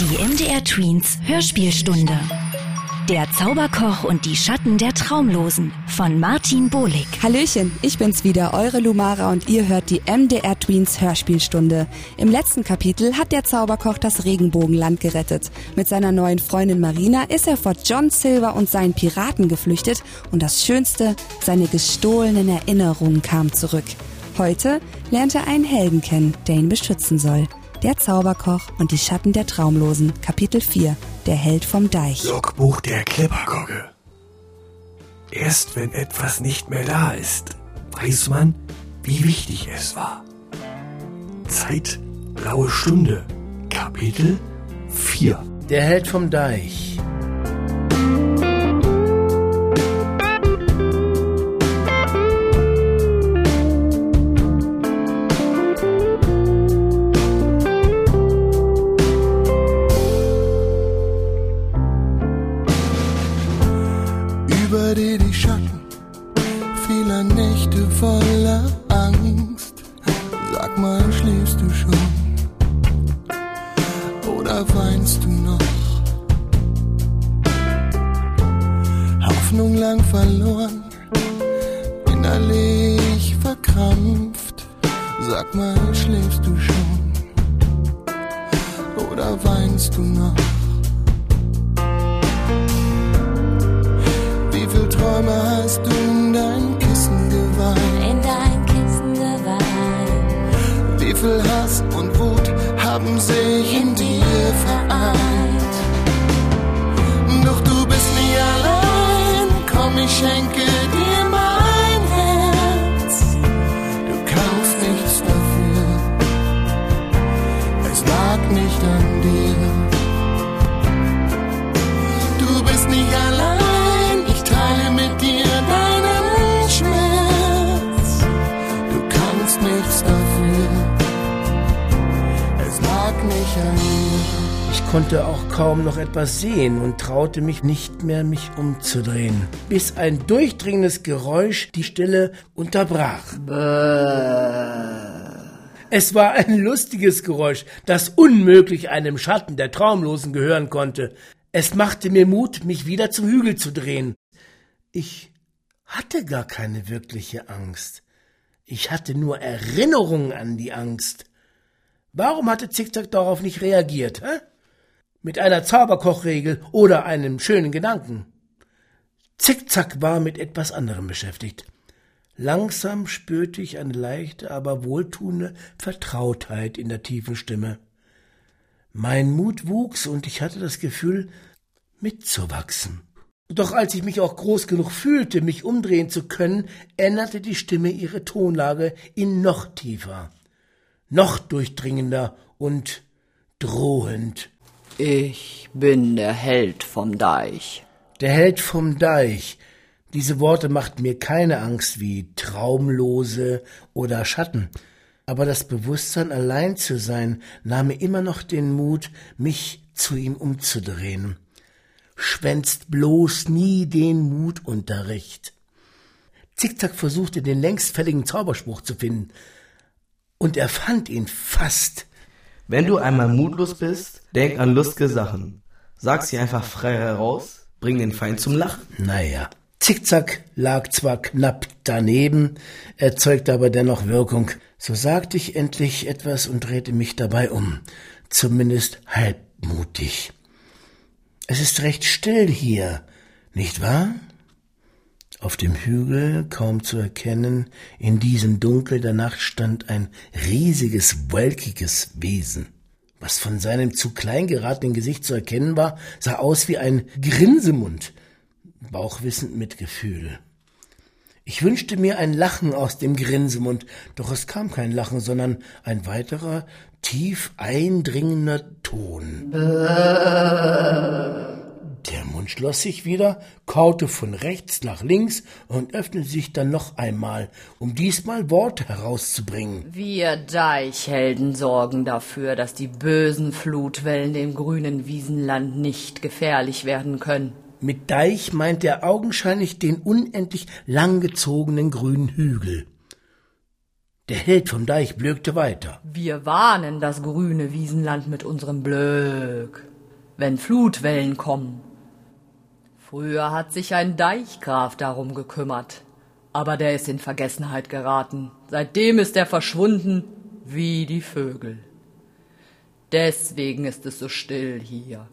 Die MDR Tweens Hörspielstunde. Der Zauberkoch und die Schatten der Traumlosen von Martin Bohlig. Hallöchen, ich bin's wieder, eure Lumara und ihr hört die MDR Tweens Hörspielstunde. Im letzten Kapitel hat der Zauberkoch das Regenbogenland gerettet. Mit seiner neuen Freundin Marina ist er vor John Silver und seinen Piraten geflüchtet und das Schönste, seine gestohlenen Erinnerungen kamen zurück. Heute lernt er einen Helden kennen, der ihn beschützen soll. Der Zauberkoch und die Schatten der Traumlosen, Kapitel 4, der Held vom Deich. Logbuch der Klippergogge. Erst wenn etwas nicht mehr da ist, weiß man, wie wichtig es war. Zeit, blaue Stunde, Kapitel 4. Der Held vom Deich. Konnte auch kaum noch etwas sehen und traute mich nicht mehr, mich umzudrehen, bis ein durchdringendes Geräusch die Stille unterbrach. Es war ein lustiges Geräusch, das unmöglich einem Schatten der Traumlosen gehören konnte. Es machte mir Mut, mich wieder zum Hügel zu drehen. Ich hatte gar keine wirkliche Angst. Ich hatte nur Erinnerungen an die Angst. Warum hatte Zickzack darauf nicht reagiert, hä? Mit einer Zauberkochregel oder einem schönen Gedanken. Zickzack war mit etwas anderem beschäftigt. Langsam spürte ich eine leichte, aber wohltuende Vertrautheit in der tiefen Stimme. Mein Mut wuchs und ich hatte das Gefühl, mitzuwachsen. Doch als ich mich auch groß genug fühlte, mich umdrehen zu können, änderte die Stimme ihre Tonlage in noch tiefer, noch durchdringender und drohend. Ich bin der Held vom Deich. Der Held vom Deich. Diese Worte machten mir keine Angst wie Traumlose oder Schatten. Aber das Bewusstsein, allein zu sein, nahm mir immer noch den Mut, mich zu ihm umzudrehen. Schwänzt bloß nie den Mutunterricht. Zickzack versuchte den längst fälligen Zauberspruch zu finden. Und er fand ihn fast. Wenn du einmal mutlos bist, denk an lustige Sachen. Sag sie einfach frei heraus, bring den Feind zum Lachen. Naja. Zickzack lag zwar knapp daneben, erzeugte aber dennoch Wirkung. So sagte ich endlich etwas und drehte mich dabei um. Zumindest halbmutig. Es ist recht still hier, nicht wahr? Auf dem Hügel, kaum zu erkennen, in diesem Dunkel der Nacht stand ein riesiges, wolkiges Wesen. Was von seinem zu klein geratenen Gesicht zu erkennen war, sah aus wie ein Grinsemund, bauchwissend mit Gefühl. Ich wünschte mir ein Lachen aus dem Grinsemund, doch es kam kein Lachen, sondern ein weiterer, tief eindringender Ton. Der Mund schloss sich wieder, kaute von rechts nach links und öffnete sich dann noch einmal, um diesmal Worte herauszubringen. Wir Deichhelden sorgen dafür, dass die bösen Flutwellen dem grünen Wiesenland nicht gefährlich werden können. Mit Deich meint er augenscheinlich den unendlich langgezogenen grünen Hügel. Der Held vom Deich blökte weiter. Wir warnen das grüne Wiesenland mit unserem Blöck, wenn Flutwellen kommen. Früher hat sich ein Deichgraf darum gekümmert, aber der ist in Vergessenheit geraten. Seitdem ist er verschwunden wie die Vögel. Deswegen ist es so still hier.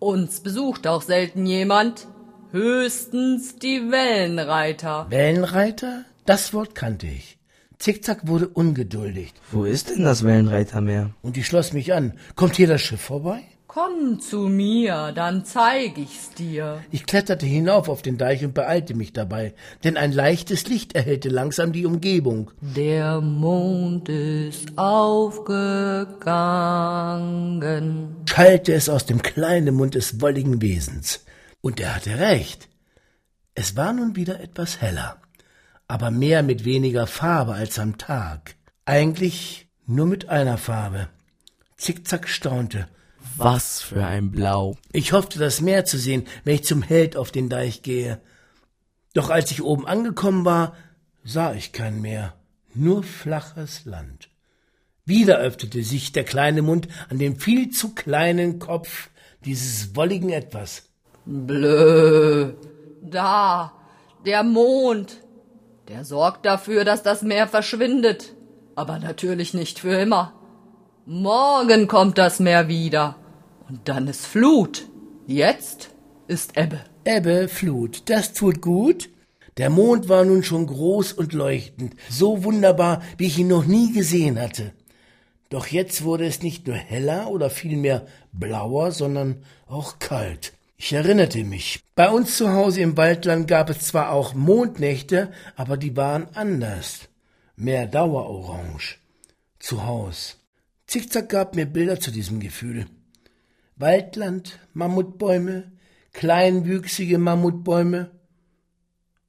Uns besucht auch selten jemand, höchstens die Wellenreiter. Wellenreiter? Das Wort kannte ich. Zickzack wurde ungeduldig. Wo ist denn das Wellenreitermeer? Und die schloss mich an. Kommt hier das Schiff vorbei? Komm zu mir, dann zeig ich's dir. Ich kletterte hinauf auf den Deich und beeilte mich dabei, denn ein leichtes Licht erhellte langsam die Umgebung. Der Mond ist aufgegangen. Schallte es aus dem kleinen Mund des wolligen Wesens. Und er hatte recht. Es war nun wieder etwas heller, aber mehr mit weniger Farbe als am Tag. Eigentlich nur mit einer Farbe. Zickzack staunte. Was für ein Blau. Ich hoffte, das Meer zu sehen, wenn ich zum Held auf den Deich gehe. Doch als ich oben angekommen war, sah ich kein Meer, nur flaches Land. Wieder öffnete sich der kleine Mund an dem viel zu kleinen Kopf dieses wolligen Etwas. Blö. Da, der Mond. Der sorgt dafür, dass das Meer verschwindet. Aber natürlich nicht für immer. Morgen kommt das Meer wieder. Und dann ist Flut. Jetzt ist Ebbe. Ebbe, Flut, das tut gut. Der Mond war nun schon groß und leuchtend, so wunderbar, wie ich ihn noch nie gesehen hatte. Doch jetzt wurde es nicht nur heller oder vielmehr blauer, sondern auch kalt. Ich erinnerte mich. Bei uns zu Hause im Waldland gab es zwar auch Mondnächte, aber die waren anders. Mehr Dauerorange. Zu Haus. Zickzack gab mir Bilder zu diesem Gefühl. Waldland, Mammutbäume, kleinwüchsige Mammutbäume.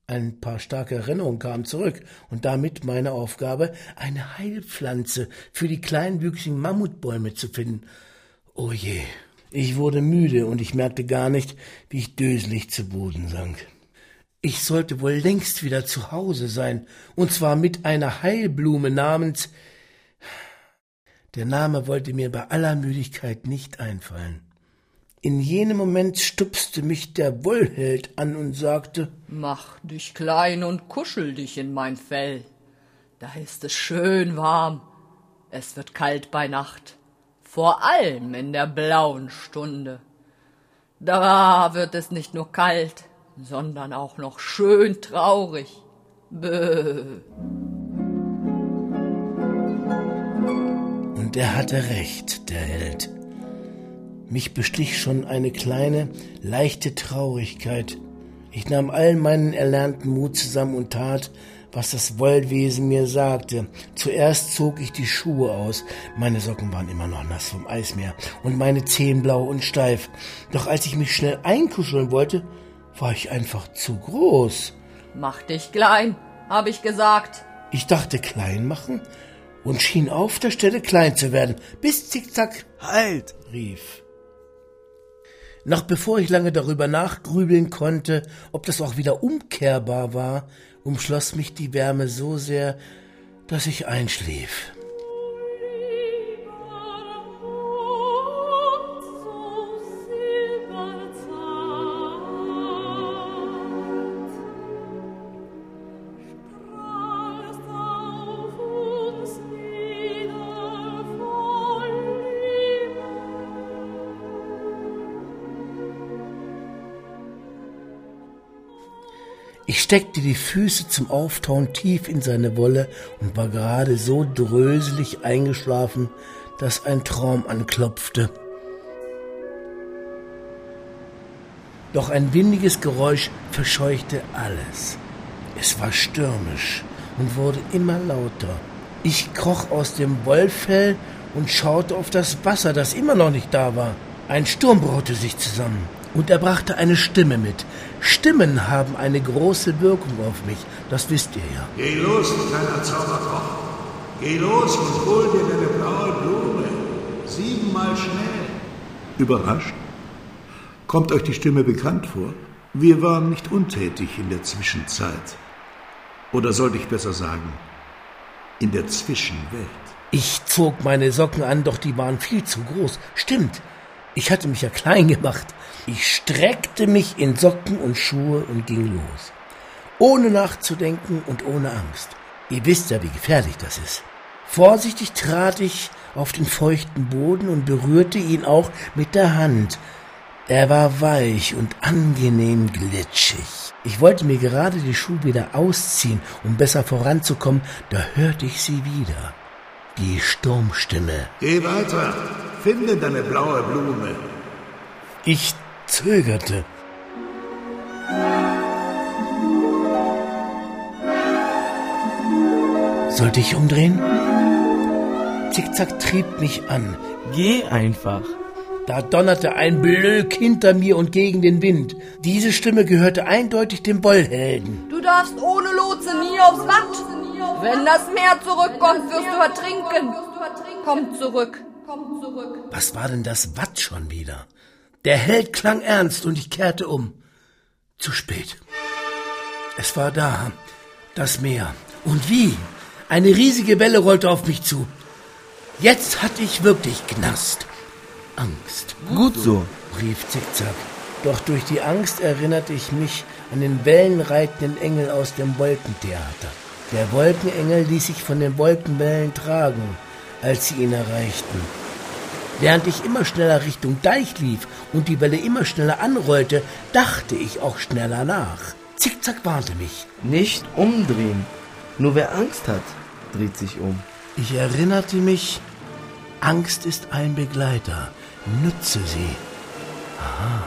Ein paar starke Erinnerungen kamen zurück und damit meine Aufgabe, eine Heilpflanze für die kleinwüchsigen Mammutbäume zu finden. Oh je, ich wurde müde und ich merkte gar nicht, wie ich döselig zu Boden sank. Ich sollte wohl längst wieder zu Hause sein, und zwar mit einer Heilblume namens der Name wollte mir bei aller Müdigkeit nicht einfallen. In jenem Moment stupste mich der Wollheld an und sagte Mach dich klein und kuschel dich in mein Fell. Da ist es schön warm. Es wird kalt bei Nacht. Vor allem in der blauen Stunde. Da wird es nicht nur kalt, sondern auch noch schön traurig. Böh. Und er hatte recht, der Held. Mich beschlich schon eine kleine, leichte Traurigkeit. Ich nahm all meinen erlernten Mut zusammen und tat, was das Wollwesen mir sagte. Zuerst zog ich die Schuhe aus. Meine Socken waren immer noch nass vom Eismeer und meine Zehen blau und steif. Doch als ich mich schnell einkuscheln wollte, war ich einfach zu groß. Mach dich klein, hab ich gesagt. Ich dachte klein machen und schien auf der Stelle klein zu werden, bis Zickzack Halt! rief. Noch bevor ich lange darüber nachgrübeln konnte, ob das auch wieder umkehrbar war, umschloss mich die Wärme so sehr, dass ich einschlief. Ich steckte die Füße zum Auftauen tief in seine Wolle und war gerade so dröselig eingeschlafen, dass ein Traum anklopfte. Doch ein windiges Geräusch verscheuchte alles. Es war stürmisch und wurde immer lauter. Ich kroch aus dem Wollfell und schaute auf das Wasser, das immer noch nicht da war. Ein Sturm braute sich zusammen und er brachte eine Stimme mit. Stimmen haben eine große Wirkung auf mich, das wisst ihr ja. Geh los, kleiner Zauberkoch. Geh los und hol dir deine blaue Blume. Siebenmal schnell. Überrascht? Kommt euch die Stimme bekannt vor? Wir waren nicht untätig in der Zwischenzeit. Oder sollte ich besser sagen, in der Zwischenwelt. Ich zog meine Socken an, doch die waren viel zu groß. Stimmt, ich hatte mich ja klein gemacht. Ich streckte mich in Socken und Schuhe und ging los. Ohne nachzudenken und ohne Angst. Ihr wisst ja, wie gefährlich das ist. Vorsichtig trat ich auf den feuchten Boden und berührte ihn auch mit der Hand. Er war weich und angenehm glitschig. Ich wollte mir gerade die Schuhe wieder ausziehen, um besser voranzukommen, da hörte ich sie wieder. Die Sturmstimme. Geh weiter, finde deine blaue Blume. Ich zögerte. Sollte ich umdrehen? Zickzack trieb mich an. Geh einfach. Da donnerte ein Blöck hinter mir und gegen den Wind. Diese Stimme gehörte eindeutig dem Bollhelden. Du darfst ohne Lotse nie aufs Watt. Wenn das Meer zurückkommt, wirst du ertrinken. Komm zurück. Komm zurück. Was war denn das Watt schon wieder? Der Held klang ernst und ich kehrte um. Zu spät. Es war da, das Meer. Und wie? Eine riesige Welle rollte auf mich zu. Jetzt hatte ich wirklich Knast. Angst. Gut so. rief Zickzack. Doch durch die Angst erinnerte ich mich an den wellenreitenden Engel aus dem Wolkentheater. Der Wolkenengel ließ sich von den Wolkenwellen tragen, als sie ihn erreichten. Während ich immer schneller Richtung Deich lief und die Welle immer schneller anrollte, dachte ich auch schneller nach. Zickzack warnte mich. Nicht umdrehen. Nur wer Angst hat, dreht sich um. Ich erinnerte mich, Angst ist ein Begleiter. Nütze sie. Aha.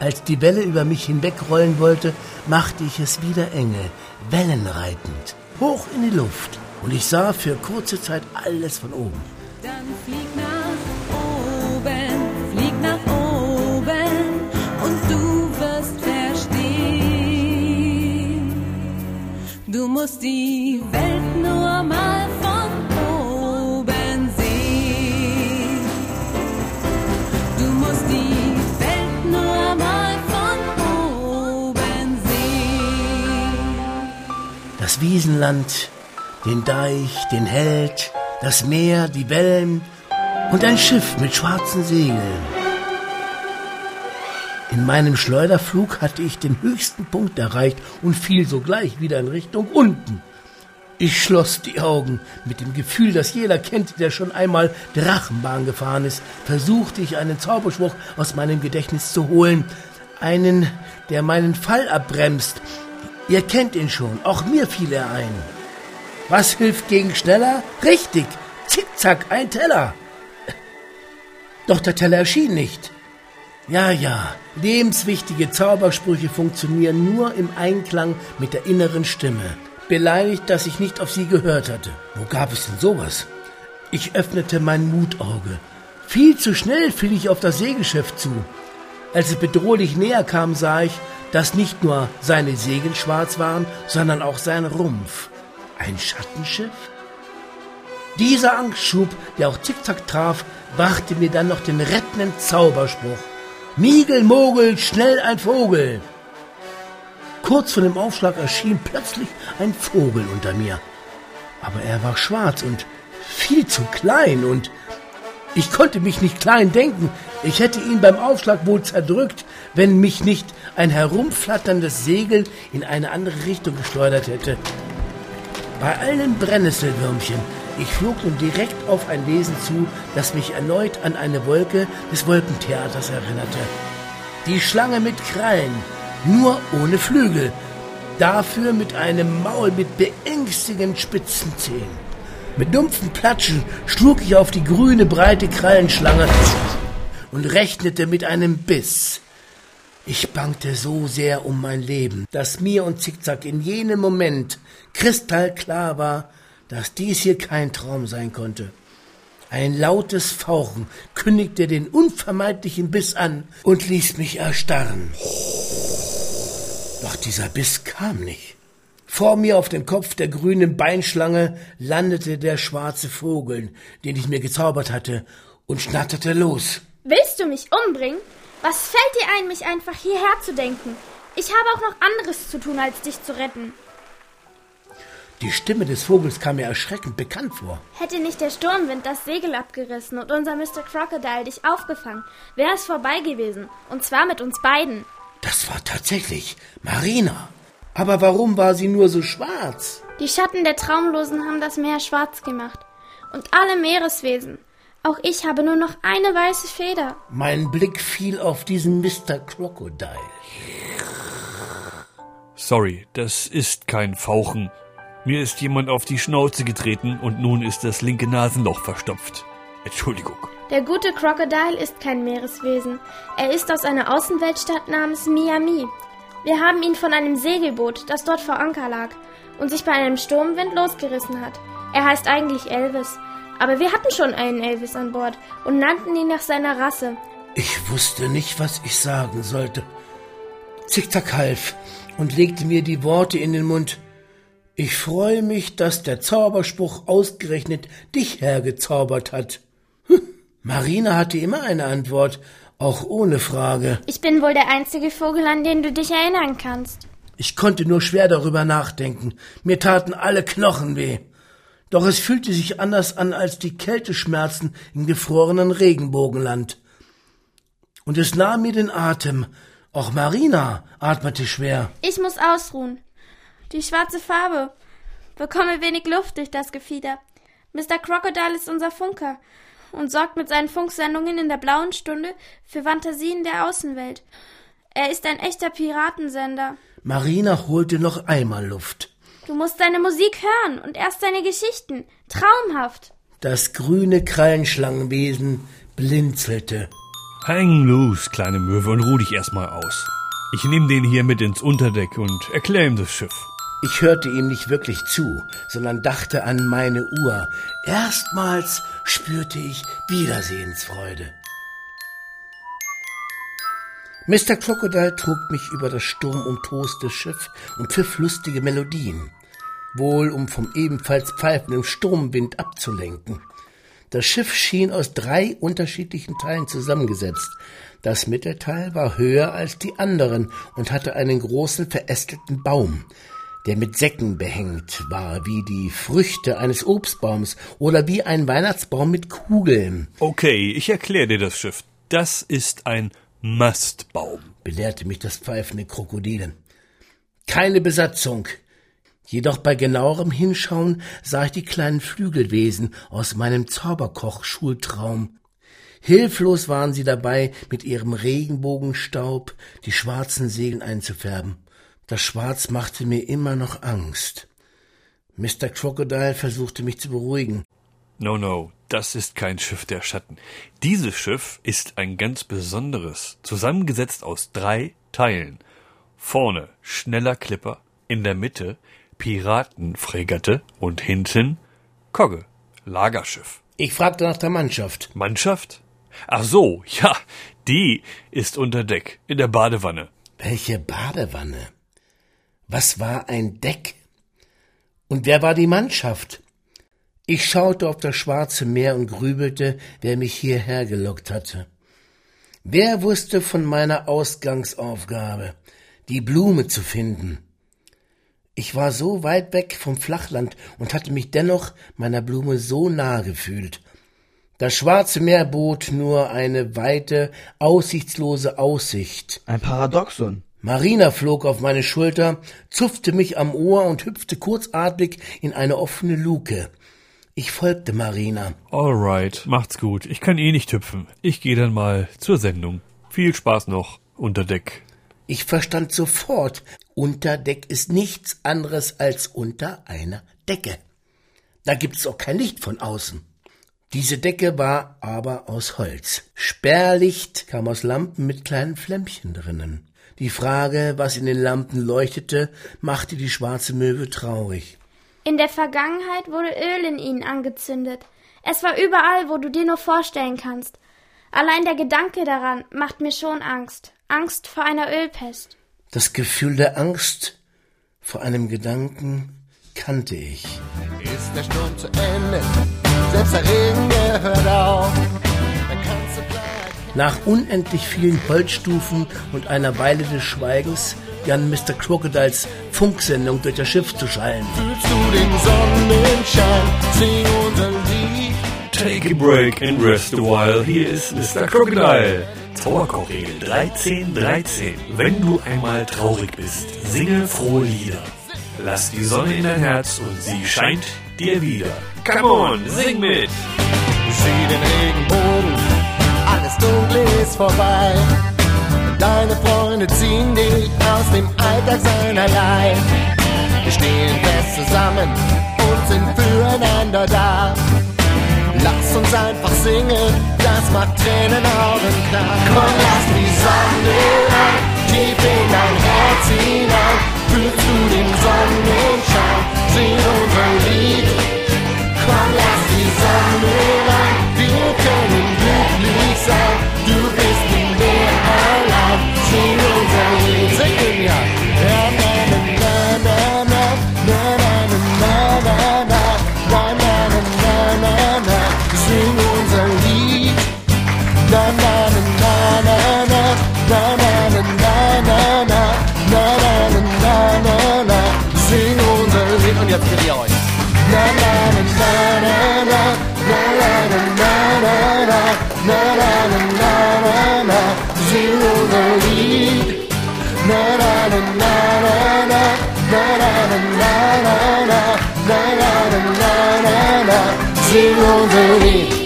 Als die Welle über mich hinwegrollen wollte, machte ich es wieder Engel, wellenreitend, hoch in die Luft. Und ich sah für kurze Zeit alles von oben. Dann flieg nach oben, flieg nach oben und du wirst verstehen. Du musst die Welt nur mal von oben sehen. Du musst die Welt nur mal von oben sehen. Das Wiesenland, den Deich, den Held, das Meer, die Wellen und ein Schiff mit schwarzen Segeln. In meinem Schleuderflug hatte ich den höchsten Punkt erreicht und fiel sogleich wieder in Richtung unten. Ich schloss die Augen. Mit dem Gefühl, das jeder kennt, der schon einmal Drachenbahn gefahren ist, versuchte ich einen Zauberspruch aus meinem Gedächtnis zu holen. Einen, der meinen Fall abbremst. Ihr kennt ihn schon, auch mir fiel er ein. Was hilft gegen schneller? Richtig, zickzack, ein Teller. Doch der Teller erschien nicht. Ja, ja, lebenswichtige Zaubersprüche funktionieren nur im Einklang mit der inneren Stimme. Beleidigt, dass ich nicht auf sie gehört hatte. Wo gab es denn sowas? Ich öffnete mein Mutauge. Viel zu schnell fiel ich auf das Segelschiff zu. Als es bedrohlich näher kam, sah ich, dass nicht nur seine Segel schwarz waren, sondern auch sein Rumpf. Ein Schattenschiff? Dieser Angstschub, der auch Zickzack traf, brachte mir dann noch den rettenden Zauberspruch. Miegel, Mogel, schnell ein Vogel! Kurz vor dem Aufschlag erschien plötzlich ein Vogel unter mir. Aber er war schwarz und viel zu klein und ich konnte mich nicht klein denken. Ich hätte ihn beim Aufschlag wohl zerdrückt, wenn mich nicht ein herumflatterndes Segel in eine andere Richtung geschleudert hätte. Bei allen Brennnesselwürmchen, ich flog nun direkt auf ein Wesen zu, das mich erneut an eine Wolke des Wolkentheaters erinnerte. Die Schlange mit Krallen, nur ohne Flügel, dafür mit einem Maul mit beängstigend spitzen Zähnen. Mit dumpfen Platschen schlug ich auf die grüne, breite Krallenschlange und rechnete mit einem Biss. Ich bangte so sehr um mein Leben, dass mir und Zickzack in jenem Moment kristallklar war, dass dies hier kein Traum sein konnte. Ein lautes Fauchen kündigte den unvermeidlichen Biss an und ließ mich erstarren. Doch dieser Biss kam nicht. Vor mir auf dem Kopf der grünen Beinschlange landete der schwarze Vogel, den ich mir gezaubert hatte, und schnatterte los. Willst du mich umbringen? Was fällt dir ein, mich einfach hierher zu denken? Ich habe auch noch anderes zu tun, als dich zu retten. Die Stimme des Vogels kam mir erschreckend bekannt vor. Hätte nicht der Sturmwind das Segel abgerissen und unser Mr. Crocodile dich aufgefangen, wäre es vorbei gewesen. Und zwar mit uns beiden. Das war tatsächlich Marina. Aber warum war sie nur so schwarz? Die Schatten der Traumlosen haben das Meer schwarz gemacht. Und alle Meereswesen. Auch ich habe nur noch eine weiße Feder. Mein Blick fiel auf diesen Mr. Crocodile. Sorry, das ist kein Fauchen. Mir ist jemand auf die Schnauze getreten und nun ist das linke Nasenloch verstopft. Entschuldigung. Der gute Crocodile ist kein Meereswesen. Er ist aus einer Außenweltstadt namens Miami. Wir haben ihn von einem Segelboot, das dort vor Anker lag und sich bei einem Sturmwind losgerissen hat. Er heißt eigentlich Elvis. Aber wir hatten schon einen Elvis an Bord und nannten ihn nach seiner Rasse. Ich wusste nicht, was ich sagen sollte. Zickzack half und legte mir die Worte in den Mund. Ich freue mich, dass der Zauberspruch ausgerechnet dich hergezaubert hat. Hm, Marina hatte immer eine Antwort, auch ohne Frage. Ich bin wohl der einzige Vogel, an den du dich erinnern kannst. Ich konnte nur schwer darüber nachdenken. Mir taten alle Knochen weh. Doch es fühlte sich anders an als die Kälteschmerzen im gefrorenen Regenbogenland. Und es nahm mir den Atem. Auch Marina atmete schwer. Ich muss ausruhen. Die schwarze Farbe bekomme wenig Luft durch das Gefieder. Mr. Crocodile ist unser Funker und sorgt mit seinen Funksendungen in der blauen Stunde für Fantasien der Außenwelt. Er ist ein echter Piratensender. Marina holte noch einmal Luft. Du musst seine Musik hören und erst seine Geschichten. Traumhaft. Das grüne Krallenschlangenwesen blinzelte. Hang loose, kleine Möwe, und ruh dich erstmal aus. Ich nehme den hier mit ins Unterdeck und erklär ihm das Schiff. Ich hörte ihm nicht wirklich zu, sondern dachte an meine Uhr. Erstmals spürte ich Wiedersehensfreude. Mr. Crocodile trug mich über das sturmumtoste Schiff und pfiff lustige Melodien, wohl um vom ebenfalls pfeifenden Sturmwind abzulenken. Das Schiff schien aus drei unterschiedlichen Teilen zusammengesetzt. Das Mittelteil war höher als die anderen und hatte einen großen verästelten Baum, der mit Säcken behängt war, wie die Früchte eines Obstbaums oder wie ein Weihnachtsbaum mit Kugeln. Okay, ich erkläre dir das Schiff. Das ist ein Mastbaum, belehrte mich das pfeifende Krokodil. Keine Besatzung. Jedoch bei genauerem Hinschauen sah ich die kleinen Flügelwesen aus meinem Zauberkoch-Schultraum. Hilflos waren sie dabei, mit ihrem Regenbogenstaub die schwarzen Segel einzufärben. Das Schwarz machte mir immer noch Angst. Mr. Crocodile versuchte mich zu beruhigen. No, no, das ist kein Schiff der Schatten. Dieses Schiff ist ein ganz besonderes, zusammengesetzt aus drei Teilen. Vorne schneller Clipper, in der Mitte Piratenfregatte und hinten Kogge, Lagerschiff. Ich fragte nach der Mannschaft. Mannschaft? Ach so, ja, die ist unter Deck, in der Badewanne. Welche Badewanne? Was war ein Deck? Und wer war die Mannschaft? Ich schaute auf das schwarze Meer und grübelte, wer mich hierher gelockt hatte. Wer wusste von meiner Ausgangsaufgabe, die Blume zu finden? Ich war so weit weg vom Flachland und hatte mich dennoch meiner Blume so nahe gefühlt. Das schwarze Meer bot nur eine weite, aussichtslose Aussicht. Ein Paradoxon. Marina flog auf meine Schulter, zupfte mich am Ohr und hüpfte kurzatmig in eine offene Luke. Ich folgte Marina. Alright, macht's gut. Ich kann eh nicht hüpfen. Ich gehe dann mal zur Sendung. Viel Spaß noch unter Deck. Ich verstand sofort, unter Deck ist nichts anderes als unter einer Decke. Da gibt's auch kein Licht von außen. Diese Decke war aber aus Holz. Sperrlicht kam aus Lampen mit kleinen Flämmchen drinnen. Die Frage, was in den Lampen leuchtete, machte die schwarze Möwe traurig. In der Vergangenheit wurde Öl in ihnen angezündet. Es war überall, wo du dir nur vorstellen kannst. Allein der Gedanke daran macht mir schon Angst. Angst vor einer Ölpest. Das Gefühl der Angst vor einem Gedanken kannte ich. Ist der Sturm zu Ende, selbst der Regen, der hört auf. Nach unendlich vielen Holzstufen und einer Weile des Schweigens Jan Mr. Crocodiles Funksendung durch das Schiff zu schallen. Fühlst du den Sonnenschein? Sing unser Lied. Take a break and rest a while. Hier ist Mr. Crocodile. Zauberkochregel 13, 13. Wenn du einmal traurig bist, singe frohe Lieder. Lass die Sonne in dein Herz und sie scheint dir wieder. Come on, sing mit! Sieh den Regenbogen, alles Dunkle ist vorbei. Deine Freunde ziehen dich aus dem Alltag seinerlei. Wir stehen fest zusammen und sind füreinander da. Lass uns einfach singen, das macht Tränen Augen klar. Komm, lass die Sonne rein, tief in dein Herz hinein. Fühlst du den Sonnenschein, sing unser Lied. Komm, lass die Sonne rein, wir können glücklich sein. Du bist Lied. Na, na, na, na, na, na, na, na, na, na, na, na, na, na, na, na, na, sing unser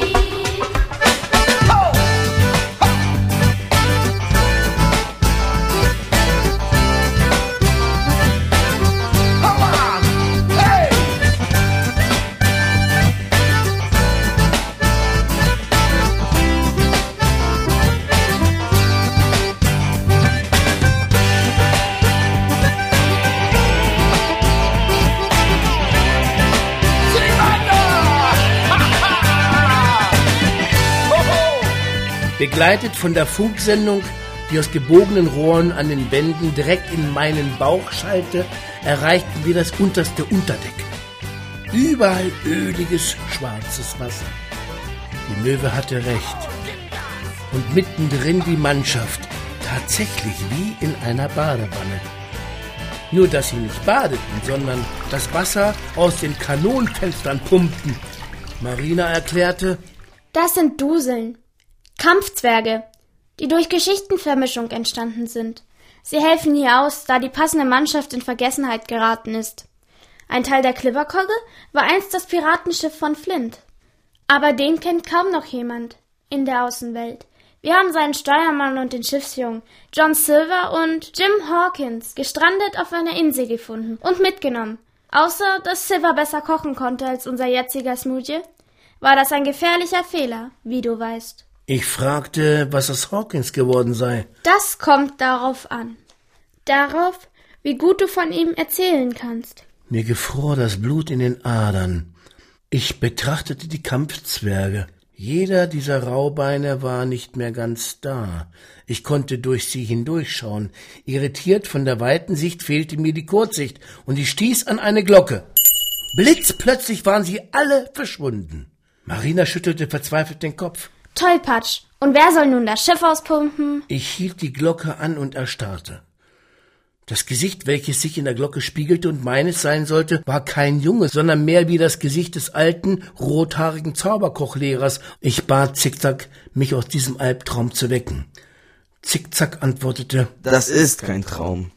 Begleitet von der Funksendung, die aus gebogenen Rohren an den Wänden direkt in meinen Bauch schallte, erreichten wir das unterste Unterdeck. Überall öliges, schwarzes Wasser. Die Möwe hatte recht. Und mittendrin die Mannschaft, tatsächlich wie in einer Badewanne. Nur, dass sie nicht badeten, sondern das Wasser aus den Kanonenfenstern pumpten. Marina erklärte, Das sind Duseln. Kampfzwerge, die durch Geschichtenvermischung entstanden sind. Sie helfen hier aus, da die passende Mannschaft in Vergessenheit geraten ist. Ein Teil der Clipperkogge war einst das Piratenschiff von Flint. Aber den kennt kaum noch jemand in der Außenwelt. Wir haben seinen Steuermann und den Schiffsjungen, John Silver und Jim Hawkins, gestrandet auf einer Insel gefunden und mitgenommen. Außer, dass Silver besser kochen konnte als unser jetziger Smoothie, war das ein gefährlicher Fehler, wie du weißt. Ich fragte, was aus Hawkins geworden sei. Das kommt darauf an. Darauf, wie gut du von ihm erzählen kannst. Mir gefror das Blut in den Adern. Ich betrachtete die Kampfzwerge. Jeder dieser Raubeine war nicht mehr ganz da. Ich konnte durch sie hindurchschauen. Irritiert von der weiten Sicht fehlte mir die Kurzsicht, und ich stieß an eine Glocke. Blitzplötzlich waren sie alle verschwunden. Marina schüttelte verzweifelt den Kopf. Tollpatsch. Und wer soll nun das Schiff auspumpen? Ich hielt die Glocke an und erstarrte. Das Gesicht, welches sich in der Glocke spiegelte und meines sein sollte, war kein Junge, sondern mehr wie das Gesicht des alten, rothaarigen Zauberkochlehrers. Ich bat Zickzack, mich aus diesem Albtraum zu wecken. Zickzack antwortete, Das ist kein Traum.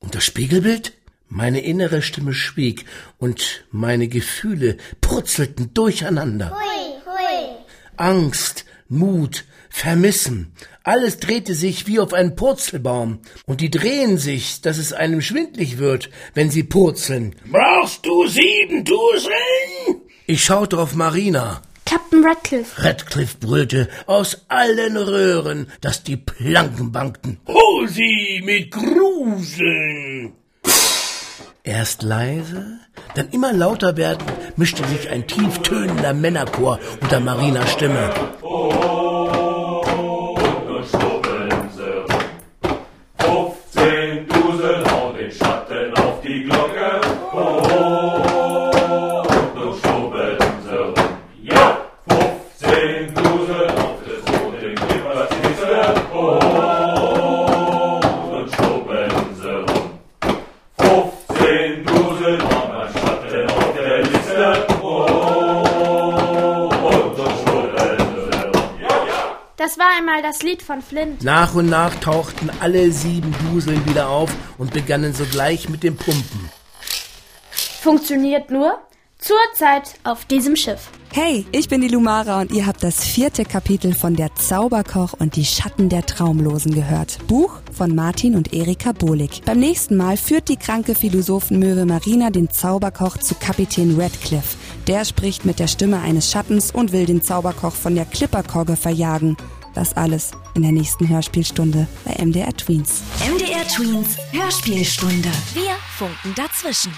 und das Spiegelbild? Meine innere Stimme schwieg und meine Gefühle purzelten durcheinander. Angst, Mut, Vermissen. Alles drehte sich wie auf einen Purzelbaum. Und die drehen sich, dass es einem schwindlig wird, wenn sie purzeln. Brauchst du sieben Duseln? Ich schaute auf Marina. Captain Radcliffe. Radcliffe brüllte aus allen Röhren, dass die Planken bankten. Hol sie mit Gruseln! Erst leise, dann immer lauter werdend, mischte sich ein tief tönender Männerchor unter Marinas Stimme. Lied von Flint. Nach und nach tauchten alle sieben Duseln wieder auf und begannen sogleich mit dem Pumpen. Funktioniert nur zurzeit auf diesem Schiff. Hey, ich bin die Lumara und ihr habt das vierte Kapitel von Der Zauberkoch und die Schatten der Traumlosen gehört. Buch von Martin und Erika Bohlig. Beim nächsten Mal führt die kranke Philosophenmöwe Marina den Zauberkoch zu Kapitän Radcliffe. Der spricht mit der Stimme eines Schattens und will den Zauberkoch von der Klipperkogge verjagen. Das alles in der nächsten Hörspielstunde bei MDR Tweens. MDR Tweens Hörspielstunde. Wir funken dazwischen.